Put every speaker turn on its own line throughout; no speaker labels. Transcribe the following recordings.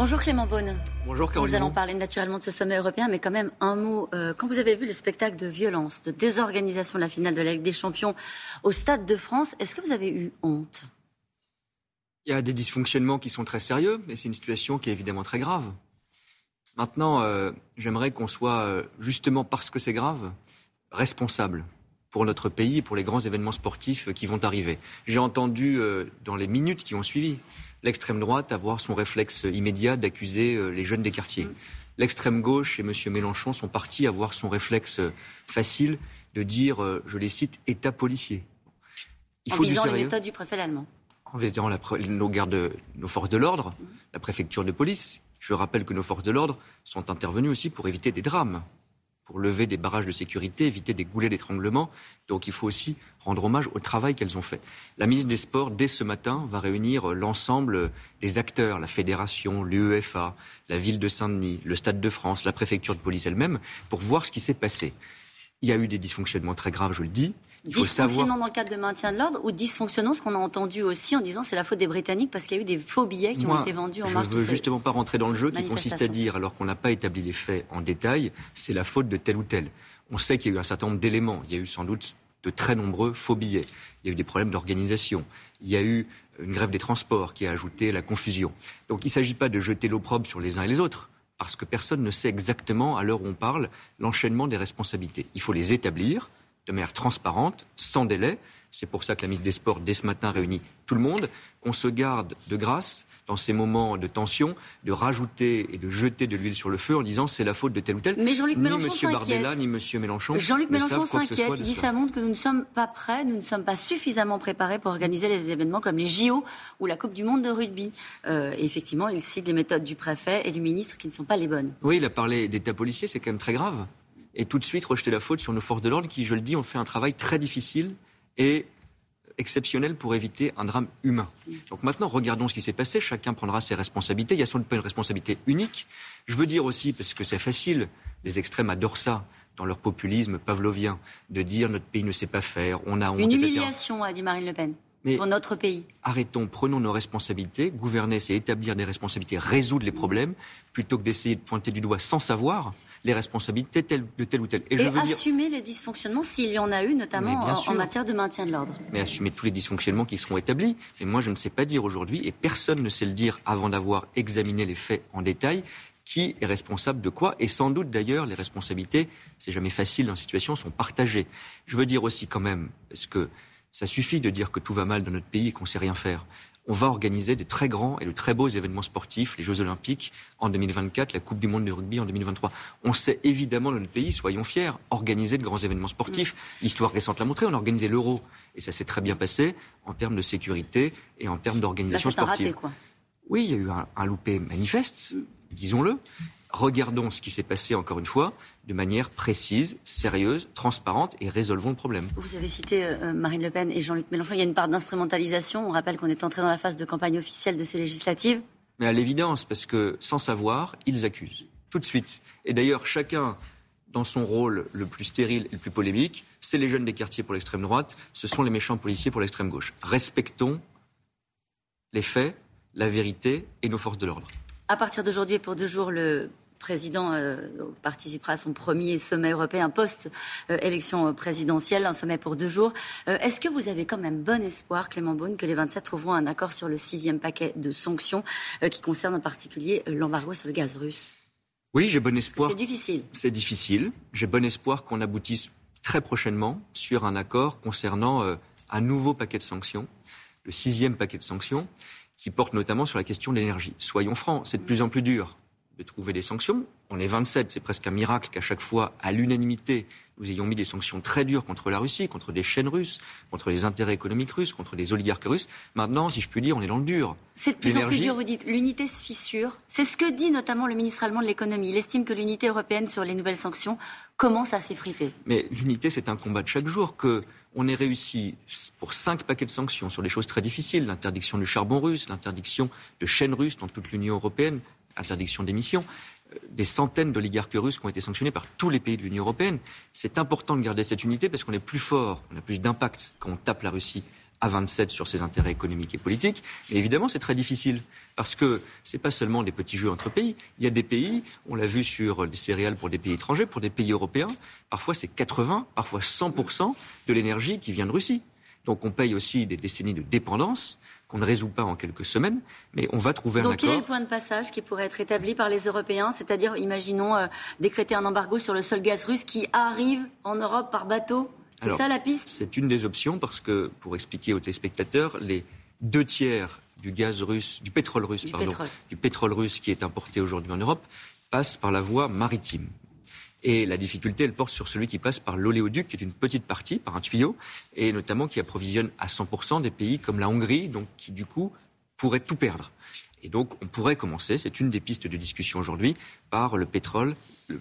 Bonjour Clément Beaune.
Bonjour Caroline.
Nous allons parler naturellement de ce sommet européen, mais quand même un mot. Euh, quand vous avez vu le spectacle de violence, de désorganisation de la finale de la Ligue des Champions au Stade de France, est-ce que vous avez eu honte?
Il y a des dysfonctionnements qui sont très sérieux, mais c'est une situation qui est évidemment très grave. Maintenant, euh, j'aimerais qu'on soit, euh, justement parce que c'est grave, responsable pour notre pays et pour les grands événements sportifs qui vont arriver. J'ai entendu dans les minutes qui ont suivi l'extrême droite avoir son réflexe immédiat d'accuser euh, les jeunes des quartiers. L'extrême gauche et M. Mélenchon sont partis avoir son réflexe euh, facile de dire, euh, je les cite, État policier.
Il faut en visant les méthodes du préfet allemand.
En visant nos, gardes, nos forces de l'ordre, la préfecture de police. Je rappelle que nos forces de l'ordre sont intervenues aussi pour éviter des drames pour lever des barrages de sécurité, éviter des goulets d'étranglement. Donc il faut aussi rendre hommage au travail qu'elles ont fait. La ministre des Sports, dès ce matin, va réunir l'ensemble des acteurs, la fédération, l'UEFA, la ville de Saint-Denis, le Stade de France, la préfecture de police elle-même, pour voir ce qui s'est passé. Il y a eu des dysfonctionnements très graves, je le dis.
Il dysfonctionnement dans le cadre de maintien de l'ordre ou dysfonctionnement, ce qu'on a entendu aussi en disant c'est la faute des Britanniques parce qu'il y a eu des faux billets qui ont été vendus en
je
marge
Je veux justement pas rentrer dans le jeu qui consiste à dire, alors qu'on n'a pas établi les faits en détail, c'est la faute de tel ou tel. On sait qu'il y a eu un certain nombre d'éléments. Il y a eu sans doute de très nombreux faux billets. Il y a eu des problèmes d'organisation. Il y a eu une grève des transports qui a ajouté la confusion. Donc il ne s'agit pas de jeter l'opprobre sur les uns et les autres, parce que personne ne sait exactement, à l'heure où on parle, l'enchaînement des responsabilités. Il faut les établir de manière transparente, sans délai. C'est pour ça que la ministre des Sports, dès ce matin, réunit tout le monde, qu'on se garde de grâce dans ces moments de tension, de rajouter et de jeter de l'huile sur le feu en disant c'est la faute de tel ou tel.
Mais Jean-Luc Mélenchon
M. Bardella, ni M. Mélenchon.
Jean-Luc Mélenchon s'inquiète. Il dit ça montre que nous ne sommes pas prêts, nous ne sommes pas suffisamment préparés pour organiser les événements comme les JO ou la Coupe du Monde de rugby. Euh, et effectivement, il cite les méthodes du préfet et du ministre qui ne sont pas les bonnes.
Oui, il a parlé d'État policier, c'est quand même très grave et tout de suite rejeter la faute sur nos forces de l'ordre qui, je le dis, ont fait un travail très difficile et exceptionnel pour éviter un drame humain. Donc maintenant, regardons ce qui s'est passé. Chacun prendra ses responsabilités. Il y a sans doute pas une responsabilité unique. Je veux dire aussi, parce que c'est facile, les extrêmes adorent ça dans leur populisme pavlovien, de dire notre pays ne sait pas faire, on a honte,
Une humiliation, a dit Marine Le Pen. Mais pour notre pays.
Arrêtons, prenons nos responsabilités. Gouverner, c'est établir des responsabilités, résoudre les problèmes, plutôt que d'essayer de pointer du doigt sans savoir les responsabilités de tel ou tel.
Et, je veux assumer les dysfonctionnements s'il y en a eu, notamment en, matière de maintien de l'ordre.
Mais assumer tous les dysfonctionnements qui seront établis. Mais moi, je ne sais pas dire aujourd'hui, et personne ne sait le dire avant d'avoir examiné les faits en détail, qui est responsable de quoi Et sans doute d'ailleurs, les responsabilités, c'est jamais facile dans la situation, sont partagées. Je veux dire aussi quand même, parce que ça suffit de dire que tout va mal dans notre pays et qu'on ne sait rien faire? On va organiser de très grands et de très beaux événements sportifs, les Jeux Olympiques en 2024, la Coupe du Monde de rugby en 2023. On sait évidemment dans notre pays, soyons fiers, organiser de grands événements sportifs. Mm. L'histoire récente l'a montré, on a organisé l'Euro et ça s'est très bien passé en termes de sécurité et en termes d'organisation sportive.
Raté, quoi.
Oui, il y a eu un, loupé manifeste, disons-le. Regardons ce qui s'est passé encore une fois de manière précise, sérieuse, transparente et résolvons le problème.
Vous avez cité euh, Marine Le Pen et Jean-Luc Mélenchon. Il y a une part d'instrumentalisation. On rappelle qu'on est entré dans la phase de campagne officielle de ces législatives.
Mais à l'évidence, parce que sans savoir, ils accusent. Tout de suite. Et d'ailleurs, chacun dans son rôle le plus stérile et le plus polémique, c'est les jeunes des quartiers pour l'extrême droite, ce sont les méchants policiers pour l'extrême gauche. Respectons les faits, la vérité et nos forces de l'ordre.
À partir d'aujourd'hui et pour deux jours, le président euh, participera à son premier sommet européen post-élection présidentielle, un sommet pour deux jours. Euh, est-ce que vous avez quand même bon espoir, Clément Beaune, que les 27 trouveront un accord sur le sixième paquet de sanctions euh, qui concerne en particulier l'embargo sur le gaz russe?
Oui, j'ai bon espoir.
C'est difficile.
C'est difficile. J'ai bon espoir qu'on aboutisse très prochainement sur un accord concernant un nouveau paquet de sanctions, le sixième paquet de sanctions, qui porte notamment sur la question de l'énergie. Soyons francs, c'est de plus en plus dur de trouver des sanctions. On est 27, c'est presque un miracle qu'à chaque fois, à l'unanimité, nous ayons mis des sanctions très dures contre la Russie, contre des chaînes russes, contre les intérêts économiques russes, contre les oligarques russes. Maintenant, si je puis dire, on est dans le dur.
C'est de plus en plus dur, vous dites. L'unité se fissure. C'est ce que dit notamment le ministre allemand de l'économie. Il estime que l'unité européenne sur les nouvelles sanctions commence à s'effriter.
Mais l'unité, c'est un combat de chaque jour que on ait réussi pour cinq paquets de sanctions sur des choses très difficiles, l'interdiction du charbon russe, l'interdiction de chaînes russes dans toute l'Union européenne, interdiction d'émission, euh, des centaines d'oligarques russes qui ont été sanctionnés par tous les pays de l'Union européenne. C'est important de garder cette unité parce qu'on est plus fort, on a plus d'impact quand on tape la Russie à 27 sur ses intérêts économiques et politiques. Mais évidemment, c'est très difficile parce que ce n'est pas seulement des petits jeux entre pays. Il y a des pays, on l'a vu sur les céréales pour des pays étrangers, pour des pays européens, parfois c'est 80, parfois 100% de l'énergie qui vient de Russie. Donc on paye aussi des décennies de dépendance qu'on ne résout pas en quelques semaines, mais on va trouver un accord.
Donc quel est le point de passage qui pourrait être établi par les Européens? C'est-à-dire, imaginons, euh, décréter un embargo sur le sol gaz russe qui arrive en Europe par bateau? C'est ça la piste
C'est une des options parce que, pour expliquer aux téléspectateurs, les deux tiers du gaz russe, du pétrole russe, pardon, du pétrole russe qui est importé aujourd'hui en Europe passent par la voie maritime. Et la difficulté, elle porte sur celui qui passe par l'oléoduc, qui est une petite partie, par un tuyau, et notamment qui approvisionne à 100% des pays comme la Hongrie, donc qui du coup pourrait tout perdre. Et donc on pourrait commencer, c'est une des pistes de discussion aujourd'hui, par le pétrole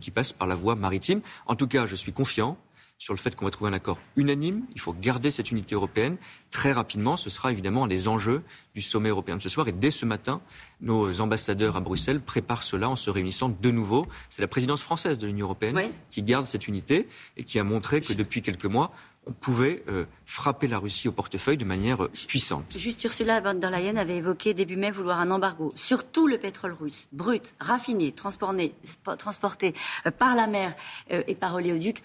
qui passe par la voie maritime. En tout cas, je suis confiant sur le fait qu'on va trouver un accord unanime. Il faut garder cette unité européenne. Très rapidement, ce sera évidemment les enjeux du sommet européen de ce soir. Et dès ce matin, nos ambassadeurs à Bruxelles préparent cela en se réunissant de nouveau. C'est la présidence française de l'Union européenne qui garde cette unité et qui a montré que depuis quelques mois, on pouvait euh, frapper la Russie au portefeuille de manière euh, puissante.
Juste Ursula von der Leyen avait évoqué début mai vouloir un embargo sur tout le pétrole russe, brut, raffiné, transporté, transporté euh, par la mer et par oléoduc.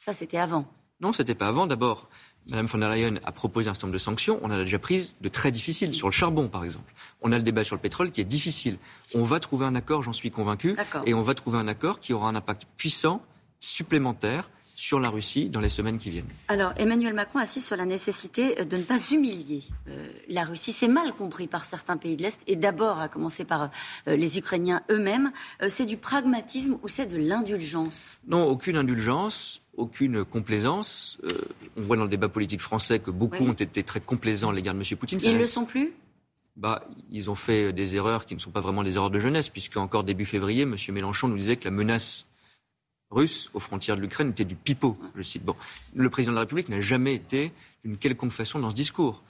Ça, c'était avant.
Non, c'était pas avant. D'abord, Mme von der Leyen a proposé un certain nombre de sanctions. On en a déjà prises de très difficiles, sur le charbon, par exemple. On a le débat sur le pétrole qui est difficile. On va trouver un accord, j'en suis convaincu. Et on va trouver un accord qui aura un impact puissant, supplémentaire, sur la Russie dans les semaines qui viennent.
Alors, Emmanuel Macron insiste sur la nécessité de ne pas humilier euh, la Russie. C'est mal compris par certains pays de l'Est, et d'abord, à commencer par euh, les Ukrainiens eux-mêmes. Euh, c'est du pragmatisme ou c'est de l'indulgence?
Non, aucune indulgence aucune complaisance. Euh, on voit dans le débat politique français que beaucoup ont été très complaisants à l'égard de M. Poutine.
Ils ne le sont plus?
Bah, ils ont fait des erreurs qui ne sont pas vraiment des erreurs de jeunesse, puisque encore début février, M. Mélenchon nous disait que la menace russe aux frontières de l'Ukraine était du pipeau, je cite. Bon, le président de la République n'a jamais été d'une quelconque façon dans ce discours.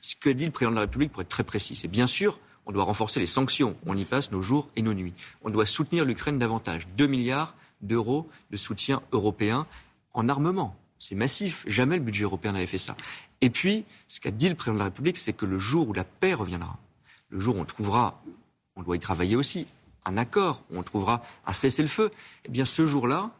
Ce que dit le président de la République, pour être très précis, c'est bien sûr, on doit renforcer les sanctions. On y passe nos jours et nos nuits. On doit soutenir l'Ukraine davantage. 2 milliards d'euros de soutien européen en armement. C'est massif. Jamais le budget européen n'avait fait ça. Et puis, ce qu'a dit le président de la République, c'est que le jour où la paix reviendra, le jour où on trouvera, on doit y travailler aussi, un accord, où on trouvera un cessez-le-feu, eh bien ce jour-là,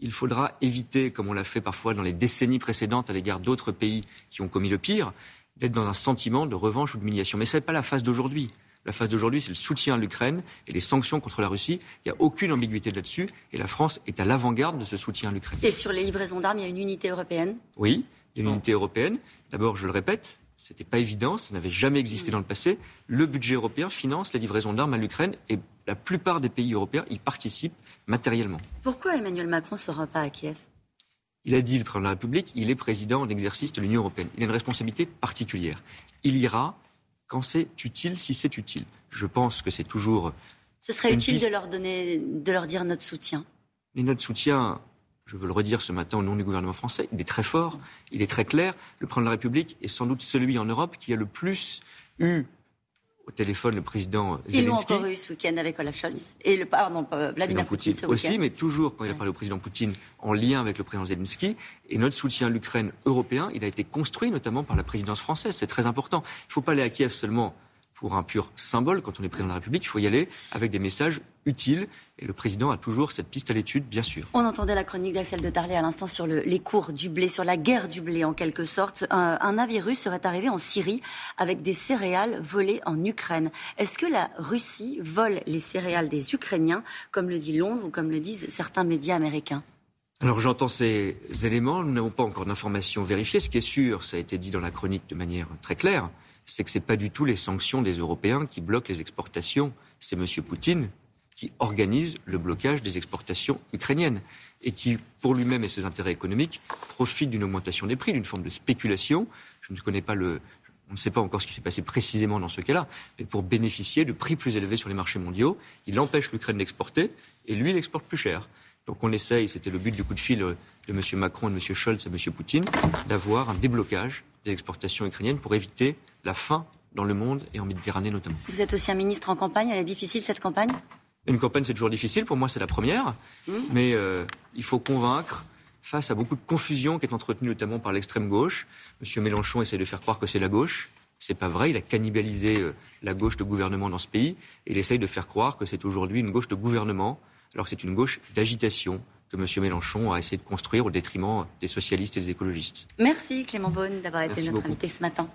il faudra éviter, comme on l'a fait parfois dans les décennies précédentes à l'égard d'autres pays qui ont commis le pire, d'être dans un sentiment de revanche ou d'humiliation. Mais ce n'est pas la phase d'aujourd'hui. La phase d'aujourd'hui, c'est le soutien à l'Ukraine et les sanctions contre la Russie. Il n'y a aucune ambiguïté là-dessus. Et la France est à l'avant-garde de ce soutien à l'Ukraine.
Et sur les livraisons d'armes, il y a une unité européenne?
Oui, il y a une unité européenne. D'abord, je le répète, ce n'était pas évident, ça n'avait jamais existé dans le passé. Le budget européen finance les livraisons d'armes à l'Ukraine et la plupart des pays européens y participent matériellement.
Pourquoi Emmanuel Macron ne sera pas à Kiev?
Il a dit, le président de la République, il est président en exercice de l'Union européenne. Il a une responsabilité particulière. Il ira quand c'est utile, si c'est utile. Je pense que c'est toujours.
Ce serait utile de leur donner, de leur dire notre soutien.
Mais notre soutien, je veux le redire ce matin au nom du gouvernement français, il est très fort, il est très clair. Le président de la République est sans doute celui en Europe qui a le plus eu au téléphone le président Zelensky. Ils l'ont
encore eu ce week-end avec Olaf Scholz et le pardon Vladimir Poutine,
aussi, mais toujours quand il a parlé au président Poutine en lien avec le président Zelensky. Et notre soutien à l'Ukraine européen, il a été construit notamment par la présidence française. C'est très important. Il ne faut pas aller à Kiev seulement pour un pur symbole quand on est président de la République. Il faut y aller avec des messages utiles. Et le président a toujours cette piste à l'étude, bien sûr.
On entendait la chronique d'Axel de Tarlet à l'instant sur les cours du blé, sur la guerre du blé en quelque sorte. Un, un navire russe serait arrivé en Syrie avec des céréales volées en Ukraine. Est-ce que la Russie vole les céréales des Ukrainiens, comme le dit Londres ou comme le disent certains médias américains?
Alors j'entends ces éléments, nous n'avons pas encore d'informations vérifiées. Ce qui est sûr, ça a été dit dans la chronique de manière très claire, c'est que ce n'est pas du tout les sanctions des Européens qui bloquent les exportations. C'est M. Poutine qui organise le blocage des exportations ukrainiennes et qui, pour lui-même et ses intérêts économiques, profite d'une augmentation des prix, d'une forme de spéculation. Je ne connais pas le, on ne sait pas encore ce qui s'est passé précisément dans ce cas-là, mais pour bénéficier de prix plus élevés sur les marchés mondiaux, il empêche l'Ukraine d'exporter et lui, il exporte plus cher. Donc on essaye, c'était le but du coup de fil de M. Macron et de M. Scholz à M. Poutine, d'avoir un déblocage des exportations ukrainiennes pour éviter la faim dans le monde et en Méditerranée notamment.
Vous êtes aussi un ministre en campagne. Elle est difficile cette campagne?
Une campagne, c'est toujours difficile. Pour moi, c'est la première. Mmh. Mais euh, il faut convaincre face à beaucoup de confusion qui est entretenue notamment par l'extrême gauche. M. Mélenchon essaie de faire croire que c'est la gauche. C'est pas vrai. Il a cannibalisé euh, la gauche de gouvernement dans ce pays et il essaye de faire croire que c'est aujourd'hui une gauche de gouvernement, alors que c'est une gauche d'agitation que M. Mélenchon a essayé de construire au détriment des socialistes et des écologistes.
Merci Clément Beaune d'avoir été notre invité ce matin.